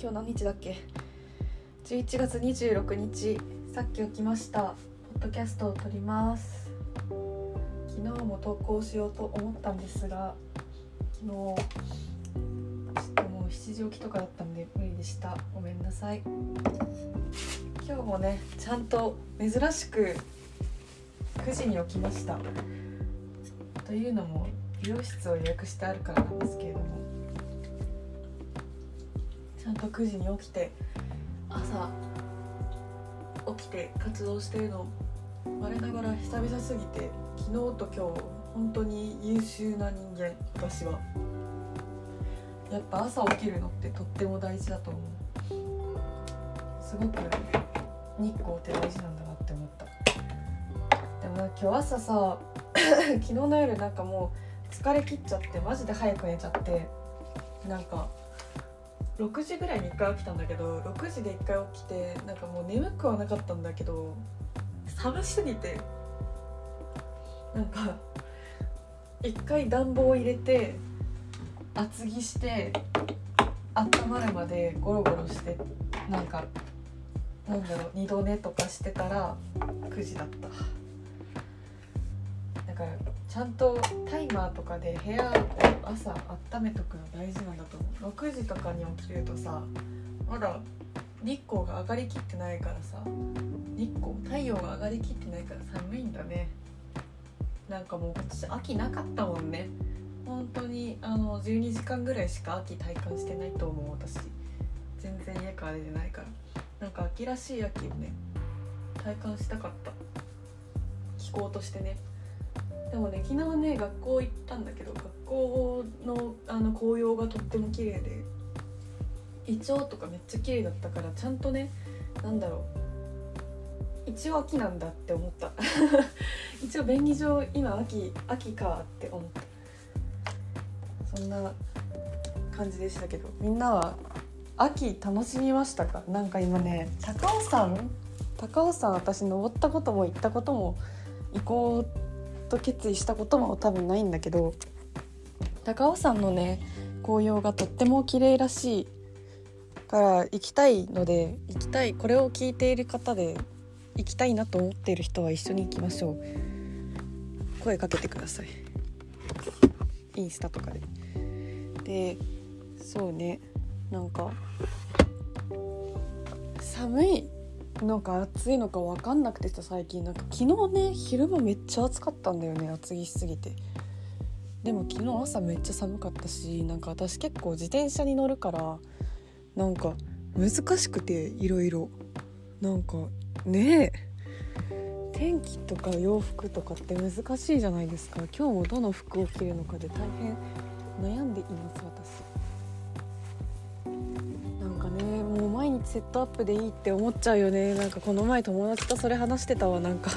今日何日だっけ？11月26日。さっき起きました。ポッドキャストを撮ります。昨日も投稿しようと思ったんですが昨日ちょっともう7時起きとかだったんで無理でした。ごめんなさい。今日もねちゃんと珍しく9時に起きました。というのも美容室を予約してあるからなんですけれども。ちゃんと9時に起きて朝起きて活動してるの我ながら久々すぎて昨日と今日本当に優秀な人間私は。やっぱ朝起きるのってとっても大事だと思う。すごく日光って大事なんだなって思った。でも今日朝さ 昨日の夜なんかもう疲れ切っちゃってマジで早く寝ちゃってなんか6時ぐらいに1回起きたんだけど6時で1回起きてなんかもう眠くはなかったんだけど寒すぎてなんか1回暖房入れて厚着して温まるまでゴロゴロしてなんかなんだろう二度寝とかしてたら9時だった。かちゃんとタイマーとかで部屋を朝温めとくの大事なんだと思う。6時とかに起きるとさまだ日光が上がりきってないからさ日光太陽が上がりきってないから寒いんだね。なんかもう今年秋なかったもんね。本当にあの12時間ぐらいしか秋体感してないと思う私。全然家から出てないから。なんか秋らしい秋をね体感したかった。気候としてね。でもね昨日ね学校行ったんだけど学校のあの紅葉がとっても綺麗でイチョウとかめっちゃ綺麗だったからちゃんとねなんだろう一応秋なんだって思った。一応便宜上今秋秋かって思った。そんな感じでしたけどみんなは秋楽しみましたか？なんか今ね高尾山？高尾山私登ったことも行ったことも行こうと決意したことも多分ないんだけど高尾山のね紅葉がとっても綺麗らしいから行きたいので行きたいこれを聞いている方で行きたいなと思っている人は一緒に行きましょう。声かけてください。インスタとかで。でそうね。なんか寒い。のか暑いのか分かんなくてさ最近。なんか昨日ね昼間めっちゃ暑かったんだよね厚着しすぎて。でも昨日朝めっちゃ寒かったしなんか私結構自転車に乗るからなんか難しくていろいろ。なんかねえ天気とか洋服とかって難しいじゃないですか。今日もどの服を着るのかで大変悩んでいますセットアップでいいって思っちゃうよね。なんかこの前友達とそれ話してたわ。なんか。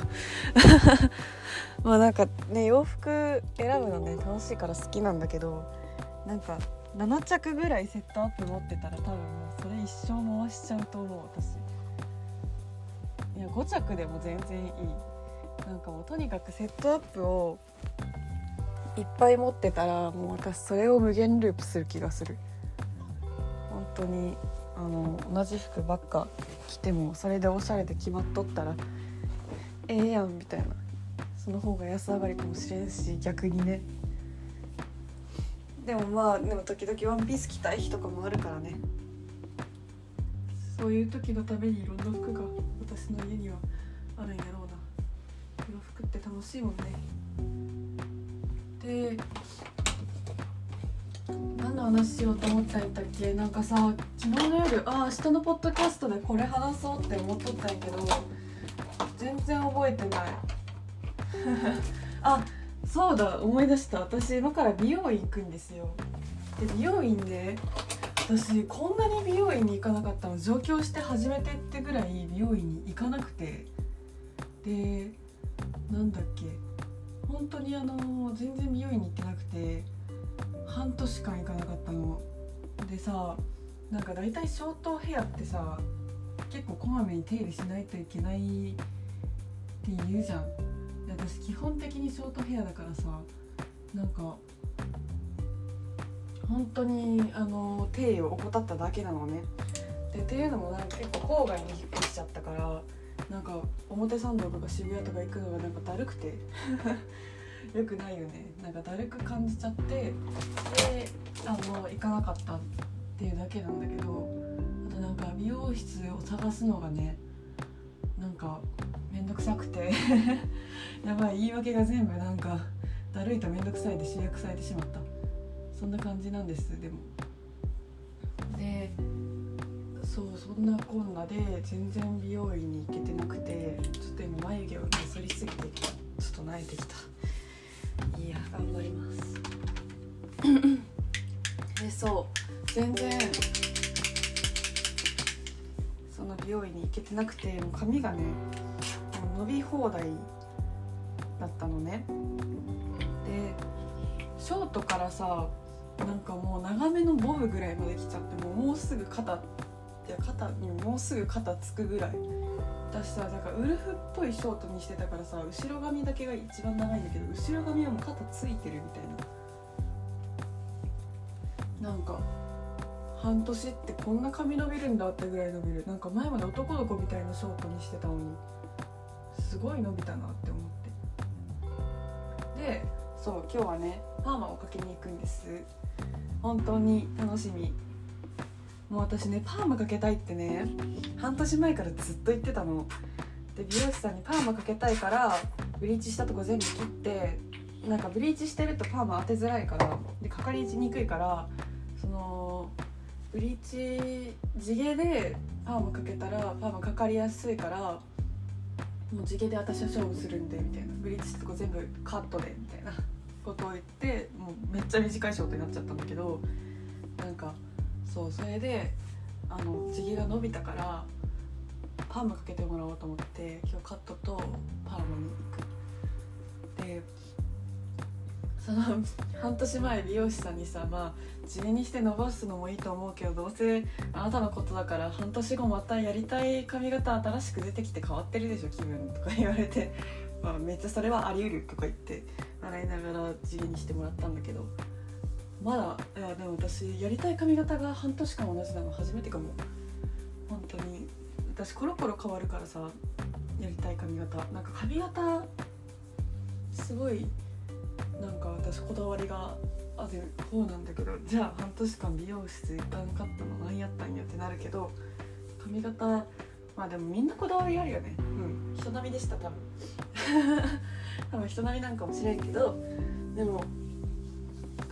まあなんかね洋服選ぶのね楽しいから好きなんだけどなんか7着ぐらいセットアップ持ってたら多分もうそれ一生回しちゃうと思う私。いや5着でも全然いい。なんかもうとにかくセットアップをいっぱい持ってたらもう私それを無限ループする気がする。本当に。あの同じ服ばっか着てもそれでおしゃれで決まっとったらええやんみたいなその方が安上がりかもしれんし逆にね。でもまあでも時々ワンピース着たい日とかもあるからね。そういう時のためにいろんな服が私の家にはあるんやろうな。洋服って楽しいもんね。で何の話しようと思ったんだっけ？なんかさ昨日の夜あ明日のポッドキャストでこれ話そうって思っとったんやけど全然覚えてない。あそうだ思い出した。私今から美容院行くんですよ。で美容院で私こんなに美容院に行かなかったの上京して初めてってぐらい美容院に行かなくて。でなんだっけ？本当にあの全然美容院に行ってなくて。半年間行かなかったの。でさなんか大体ショートヘアってさ結構こまめに手入れしないといけないって言うじゃん。で私基本的にショートヘアだからさなんか本当にあの手を怠っただけなのね。でっていうのもなんか結構郊外に引っ越しちゃったからなんか表参道とか渋谷とか行くのがなんかだるくて。よくないよね。なんかだるく感じちゃってであの行かなかったっていうだけなんだけどあとなんか美容室を探すのがねなんかめんどくさくて やばい言い訳が全部なんかだるいとめんどくさいで集約されてしまった。そんな感じなんです。でも。でそうそんなこんなで全然美容院に行けてなくてちょっと今眉毛をなぞりすぎてちょっと慣れてきた。いや頑張ります。でそう。全然その美容院に行けてなくてもう髪がね伸び放題だったのね。でショートからさなんかもう長めのボブぐらいまで来ちゃってもうもうすぐ肩いや肩にもうすぐ肩つくぐらい私さなんかウルフっぽいショートにしてたからさ後ろ髪だけが一番長いんだけど後ろ髪はもう肩ついてるみたいな。なんか半年ってこんな髪伸びるんだってぐらい伸びる。なんか前まで男の子みたいなショートにしてたのにすごい伸びたなって思って。でそう今日はねパーマをかけに行くんです。本当に楽しみ。もう私ねパーマかけたいってね半年前からずっと言ってたの。で美容師さんにパーマかけたいからブリーチしたとこ全部切ってなんかブリーチしてるとパーマ当てづらいからでかかりにくいからそのブリーチ地毛でパーマかけたらパーマかかりやすいからもう地毛で私は勝負するんでみたいな。ブリーチしたとこ全部カットでみたいなことを言ってもうめっちゃ短いショートになっちゃったんだけどなんかそうそれであの地毛が伸びたからパーマかけてもらおうと思って今日カットとパーマに行く。でその 半年前美容師さんにさまあ地毛にして伸ばすのもいいと思うけどどうせあなたのことだから半年後またやりたい髪型新しく出てきて変わってるでしょ気分とか言われて、まあ、めっちゃそれはあり得るとか言って笑いながら地毛にしてもらったんだけどまだいやでも私やりたい髪型が半年間同じなの初めてかも。本当に。私コロコロ変わるからさやりたい髪型。なんか髪型すごいなんか私こだわりがある方なんだけどじゃあ半年間美容室行かんかったの何やったんやってなるけど髪型まあでもみんなこだわりあるよね。うん。人並みでした多分。多分人並みなんかもしれんけどでも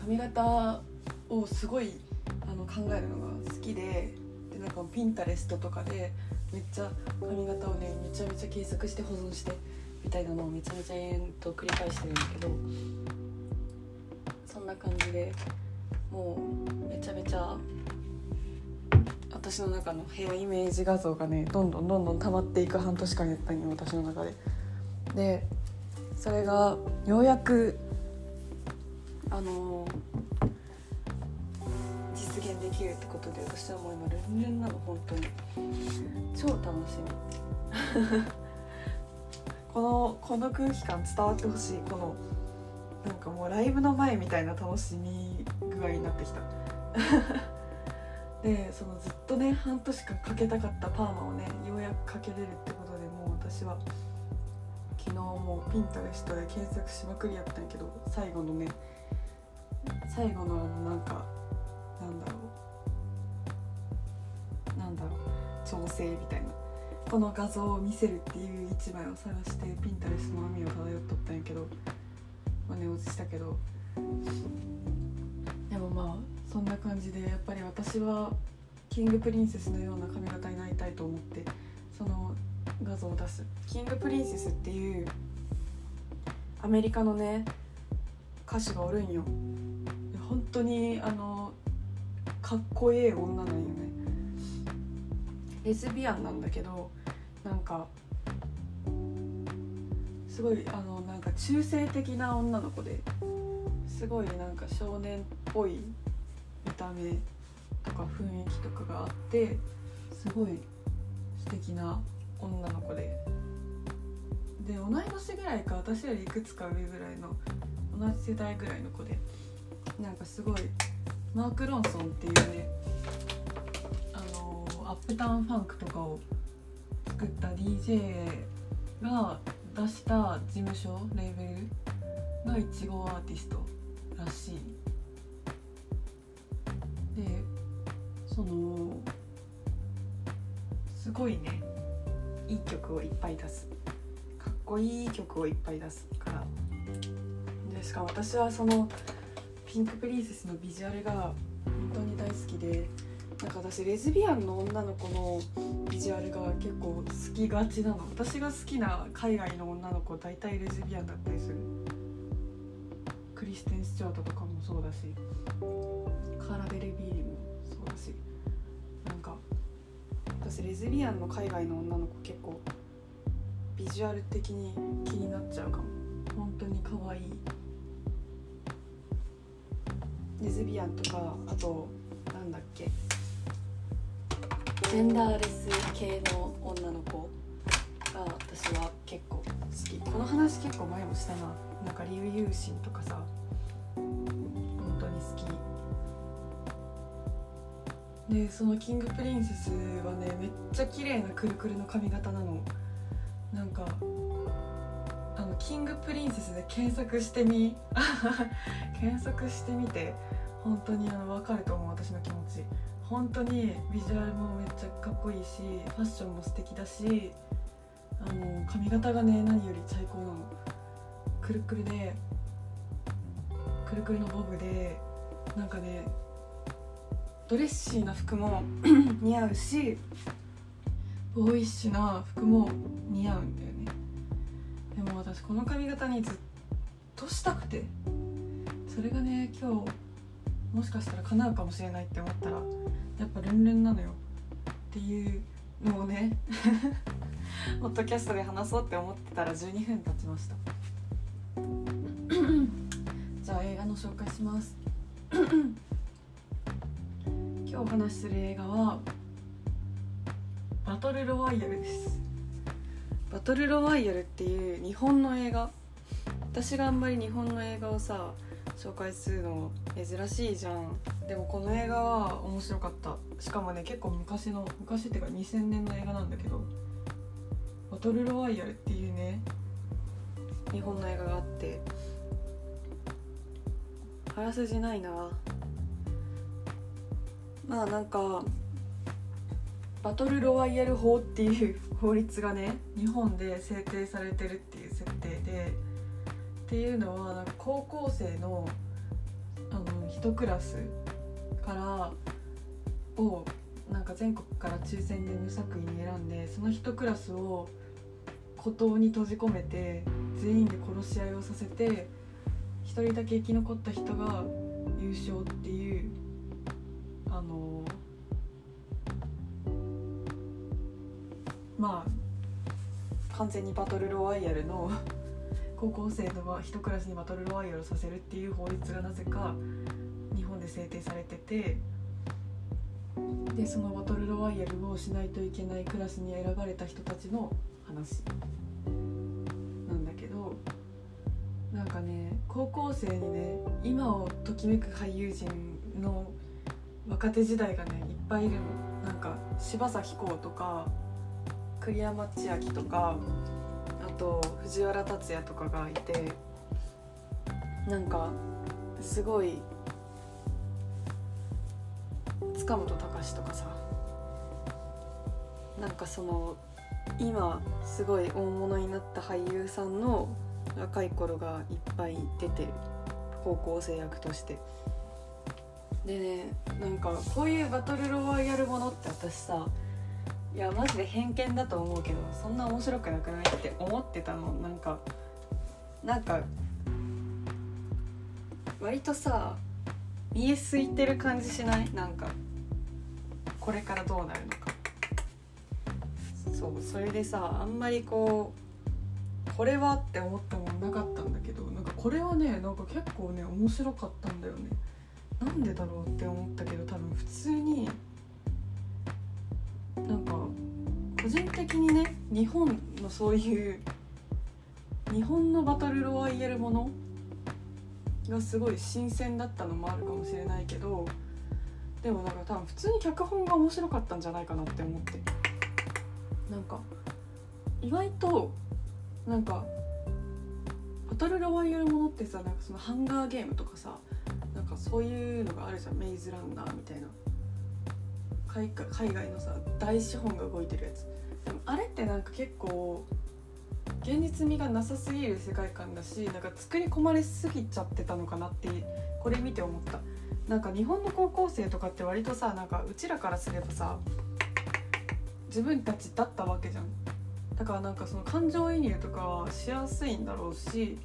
髪型をすごいあの考えるのが好きででなんかピンタレストとかでめっちゃ髪型をねめちゃめちゃ検索して保存してみたいなのをめちゃめちゃ延々と繰り返してるんだけどそんな感じでもうめちゃめちゃ私の中のヘアイメージ画像がねどんどんどんどん溜まっていく半年間やったんよ私の中で。でそれがようやくあの実現できるってことで私はもう今ルンルンなの本当に超楽しみ。このこの空気感伝わってほしいこのなんかもうライブの前みたいな楽しみ具合になってきた。でそのずっとね半年間かけたかったパーマをねようやくかけれるってことでもう私は昨日もうピンタレストで検索しまくりやったんやけど最後のね最後のなんかなんだろう。なんだろう調整みたいな。この画像を見せるっていう一枚を探してピンタレストの網を漂っとったんやけど。まあ寝落ちしたけど。でもまあそんな感じでやっぱり私はキングプリンセスのような髪型になりたいと思ってその画像を出す。キングプリンセスっていうアメリカのね歌手がおるんよ。本当にあのかっこいい女なんよね。レズビアンなんだけどなんかすごいあのなんか中性的な女の子ですごいなんか少年っぽい見た目とか雰囲気とかがあってすごい素敵な女の子で。で同い年ぐらいか私よりいくつか上ぐらいの同じ世代ぐらいの子で。なんかすごいマーク・ロンソンっていうねあのアップタウンファンクとかを作った DJ が出した事務所レーベルがいちごアーティストらしい。でそのすごいねいい曲をいっぱい出す。かっこいい曲をいっぱい出すから。でしかも私はそのピンクプリンセスのビジュアルが本当に大好きでなんか私レズビアンの女の子のビジュアルが結構好きがちなの。私が好きな海外の女の子大体レズビアンだったりする。クリステン・スチュアートとかもそうだし。カーラ・ベルビーリもそうだし。なんか私レズビアンの海外の女の子結構ビジュアル的に気になっちゃうかも。本当に可愛い。レズビアンとかあとなんだっけ。ジェンダーレス系の女の子が私は結構好き。この話結構前もしたな。なんかリュウ・シンとかさ。本当に好き。でその King Princess はねめっちゃ綺麗なくるくるの髪型なの。なんかあの King Princess で検索してみ。検索してみて本当にあの分かると思う私の気持ち。本当にビジュアルもめっちゃかっこいいしファッションも素敵だしあの髪型がね何より最高なのくるくるでくるくるのボブでなんかねドレッシーな服も 似合うしボーイッシュな服も似合うんだよね。でも私この髪型にずっとしたくてそれがね今日もしかしたら叶うかもしれないって思ったらやっぱルンルンなのよっていうのをね ポッドキャストで話そうって思ってたら12分経ちました。じゃあ映画の紹介します。今日お話しする映画はバトルロワイヤルです。バトルロワイヤルっていう日本の映画。私があんまり日本の映画をさ紹介するの珍しいじゃん。でもこの映画は面白かった。しかもね結構昔の昔っていうか2000年の映画なんだけど「バトルロワイヤル」っていうね日本の映画があって。あらすじないな。まあなんかバトルロワイヤル法っていう法律がね日本で制定されてるっていう設定で。っていうのはなんか高校生のあの1クラスからをなんか全国から抽選で無作為に選んでその1クラスを孤島に閉じ込めて全員で殺し合いをさせて1人だけ生き残った人が優勝っていうあのまあ完全にバトルロワイヤルの高校生の一クラスにバトルロワイヤルをさせるっていう法律がなぜか日本で制定されててでそのバトルロワイヤルをしないといけないクラスに選ばれた人たちの話なんだけどなんかね高校生にね今をときめく俳優陣の若手時代がねいっぱいいるの。なんか柴咲コウとか栗山千明とかと藤原竜也とかがいてなんかすごい塚本隆とかさなんかその今すごい大物になった俳優さんの若い頃がいっぱい出てる高校生役として。でねなんかこういうバトルロワイヤルものって私さいやマジで偏見だと思うけどそんな面白くなくないって思ってたの。なんかなんか割とさ見えすいてる感じしない？なんかこれからどうなるのか。そうそれでさあんまりこうこれはって思ったもんなかったんだけどなんかこれはねなんか結構ね面白かったんだよね。なんでだろうって思ったけど多分普通になんか個人的にね日本のそういう日本のバトルロワイヤルものがすごい新鮮だったのもあるかもしれないけどでもなんか多分普通に脚本が面白かったんじゃないかなって思って。なんか意外となんかバトルロワイヤルものってさなんかそのハンガーゲームとかさなんかそういうのがあるじゃんメイズランナーみたいな。海海外のさ大資本が動いてるやつ。でもあれってなんか結構現実味がなさすぎる世界観だしなんか作り込まれすぎちゃってたのかなってこれ見て思った。なんか日本の高校生とかって割とさなんかうちらからすればさ自分たちだったわけじゃん。だからなんかその感情移入とかはしやすいんだろうし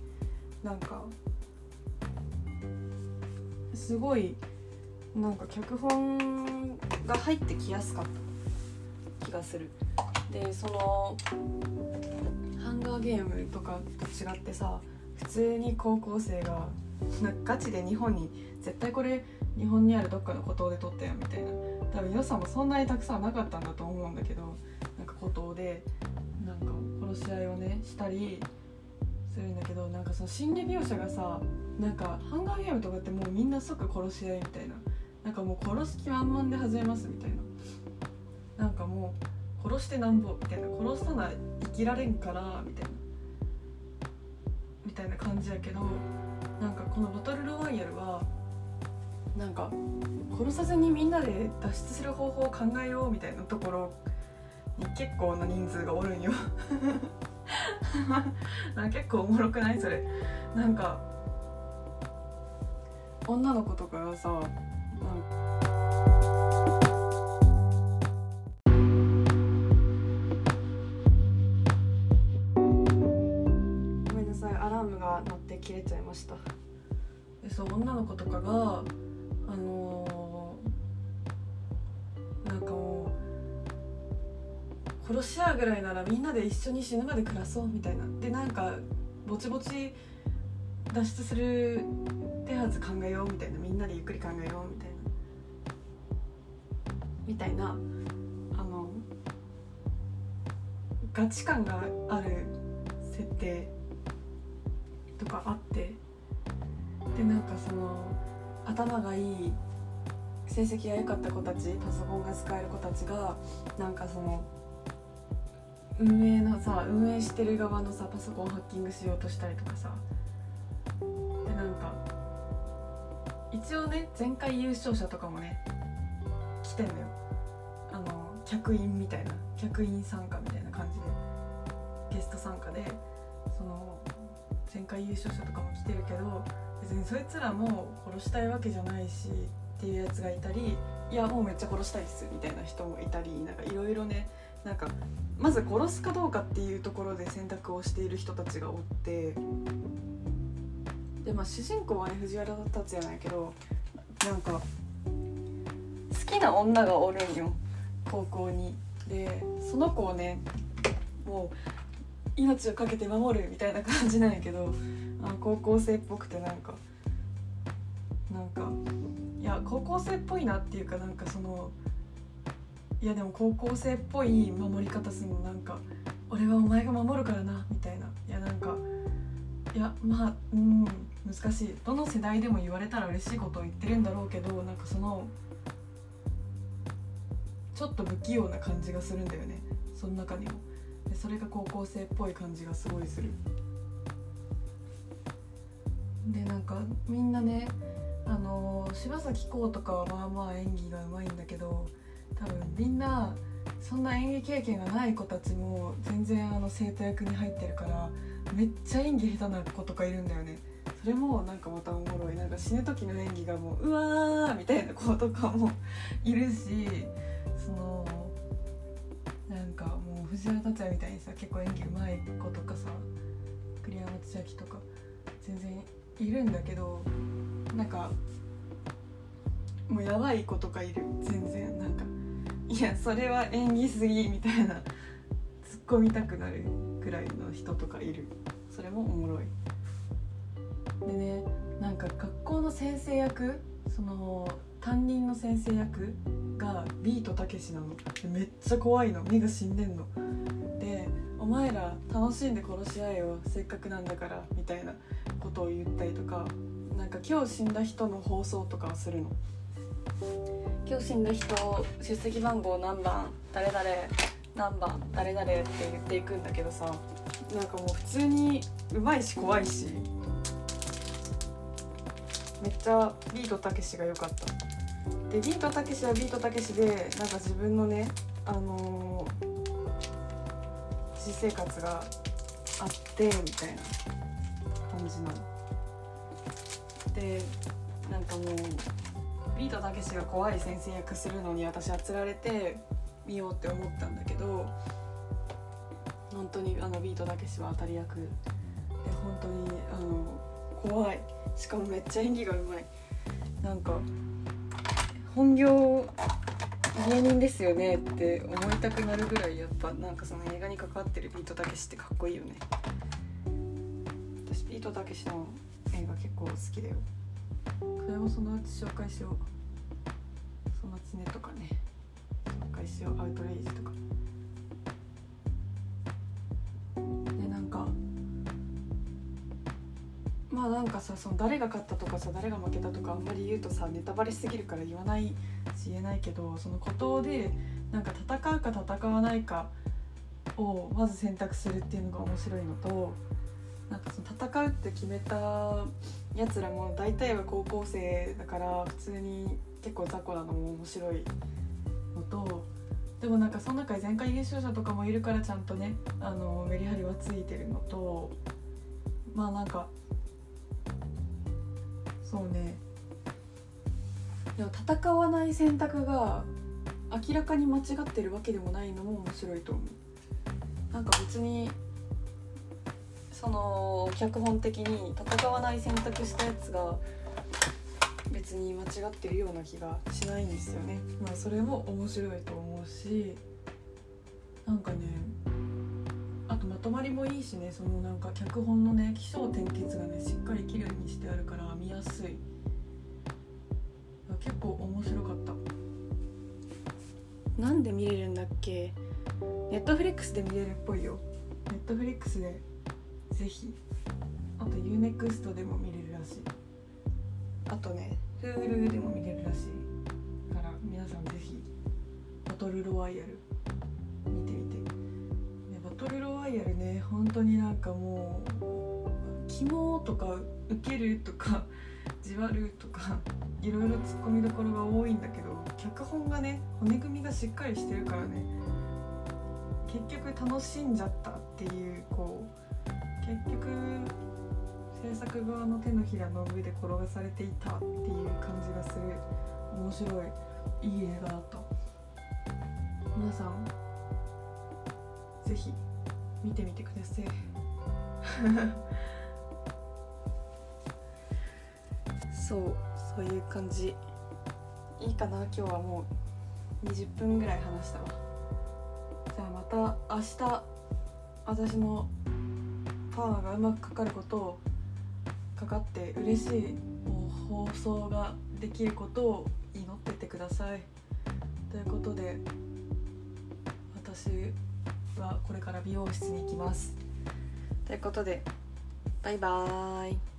なんかすごいなんか脚本が入ってきやすかった気がする。でそのハンガーゲームとかと違ってさ普通に高校生がなんかガチで日本に絶対これ日本にあるどっかの孤島で撮ったよみたいな。多分予算もそんなにたくさんなかったんだと思うんだけどなんか孤島でなんか殺し合いをねしたりするんだけどなんかその心理描写がさなんかハンガーゲームとかってもうみんな即殺し合いみたいな。なんかもう殺す気満々で始めますみたいな。なんかもう殺してなんぼみたいな。殺さない生きられんからみたいな。みたいな感じやけどなんかこのバトルロワイヤルはなんか殺さずにみんなで脱出する方法を考えようみたいなところに結構な人数がおるんよ。なんか結構おもろくないそれ。なんか女の子とかがさごめんなさいアラームが鳴って切れちゃいました。でそう女の子とかがあのーなんかもう殺し合うぐらいならみんなで一緒に死ぬまで暮らそうみたいな。でなんかぼちぼち脱出する手はず考えようみたいな。みんなでゆっくり考えようみたいな。みたいなあのガチ感がある設定とかあってでなんかその頭がいい成績が良かった子たちパソコンが使える子たちがなんかその運営のさ運営してる側のさパソコンをハッキングしようとしたりとかさでなんか一応ね前回優勝者とかもね来てんのよ。客員みたいな客員参加みたいな感じでゲスト参加でその前回優勝者とかも来てるけど別にそいつらも殺したいわけじゃないしっていうやつがいたりいやもうめっちゃ殺したいっすみたいな人もいたりなんかいろいろねなんかまず殺すかどうかっていうところで選択をしている人たちがおってでまあ主人公はね藤原竜也なんやけどなんか好きな女がおるんよ。高校に。でその子をねもう命を懸けて守るみたいな感じなんやけどあ高校生っぽくてなんかなんかいや高校生っぽいなっていうかなんかそのいやでも高校生っぽい守り方するのなんか俺はお前が守るからなみたいないやなんかいやまあうん難しいどの世代でも言われたら嬉しいことを言ってるんだろうけどなんかそのちょっと不器用な感じがするんだよね。その中にも。でそれが高校生っぽい感じがすごいする。でなんかみんなねあの柴咲コウとかはまあまあ演技がうまいんだけど多分みんなそんな演技経験がない子たちも全然あの生徒役に入ってるからめっちゃ演技下手な子とかいるんだよね。それもなんかまたおもろい。なんか死ぬ時の演技がもううわーみたいな子とかもいるしそのなんかもう藤原竜也みたいにさ結構演技うまい子とかさ栗山千明とか全然いるんだけどなんかもうやばい子とかいる。全然なんかいやそれは演技すぎみたいな突っ込みたくなるくらいの人とかいる。それもおもろい。でねなんか学校の先生役その担任の先生役がビートたけしなの。でめっちゃ怖いの。目が死んでんの。でお前ら楽しんで殺し合えよ。せっかくなんだから。みたいなことを言ったりとか。なんか今日死んだ人の放送とかをするの？今日死んだ人出席番号何番？誰々。何番？誰々って言っていくんだけどさ。なんかもう普通にうまいし怖いし。めっちゃビートたけしが良かったでビートたけしはビートたけしでなんか自分のねあのー私生活があってみたいな感じなの。でなんかもうビートたけしが怖い先生役するのに私はつられて見ようって思ったんだけど本当にあのビートたけしは当たり役で本当にあの怖い。しかもめっちゃ演技がうまい。なんか本業芸人ですよねって思いたくなるぐらいやっぱなんかその映画に関わってるビートたけしってかっこいいよね。私ビートたけしの映画結構好きだよ。これもそのうち紹介しよう。その常とかね。紹介しよう。アウトレイジとか。でなんかまあなんかさその誰が勝ったとかさ誰が負けたとかあんまり言うとさネタバレしすぎるから言わないし言えないけどその孤島でなんか戦うか戦わないかをまず選択するっていうのが面白いのとなんかその戦うって決めたやつらも大体は高校生だから普通に結構雑魚なのも面白いのとでもなんかその中に前回優勝者とかもいるからちゃんとねあのメリハリはついてるのとまあなんかそうね。でも戦わない選択が明らかに間違ってるわけでもないのも面白いと思う。なんか別にその脚本的に戦わない選択したやつが別に間違ってるような気がしないんですよね。まあそれも面白いと思うし。なんかねとまりもいいしねそのなんか脚本のね起承転結がねしっかり綺麗にしてあるから見やすい。結構面白かった。なんで見れるんだっけ？ネットフリックスで見れるっぽいよ。ネットフリックスでぜひ。あと UNEXT でも見れるらしい。あとね Hulu でも見れるらしいから皆さんぜひ。バトルロワイヤルイヤルね本当になんかもう「キモ」とか「ウケる」とか「じわる」とかいろいろツッコミどころが多いんだけど脚本がね骨組みがしっかりしてるからね結局楽しんじゃったっていうこう結局制作側の手のひらの上で転がされていたっていう感じがする。面白い。いい映画だった。皆さんぜひ。見てみてください。そうそういう感じ。いいかな今日はもう。20分ぐらい話したわ。じゃあまた明日私のパワーがうまくかかることを。かかって嬉しい放送ができることを祈っててください。ということで私はこれから美容室に行きます。ということでバイバーイ。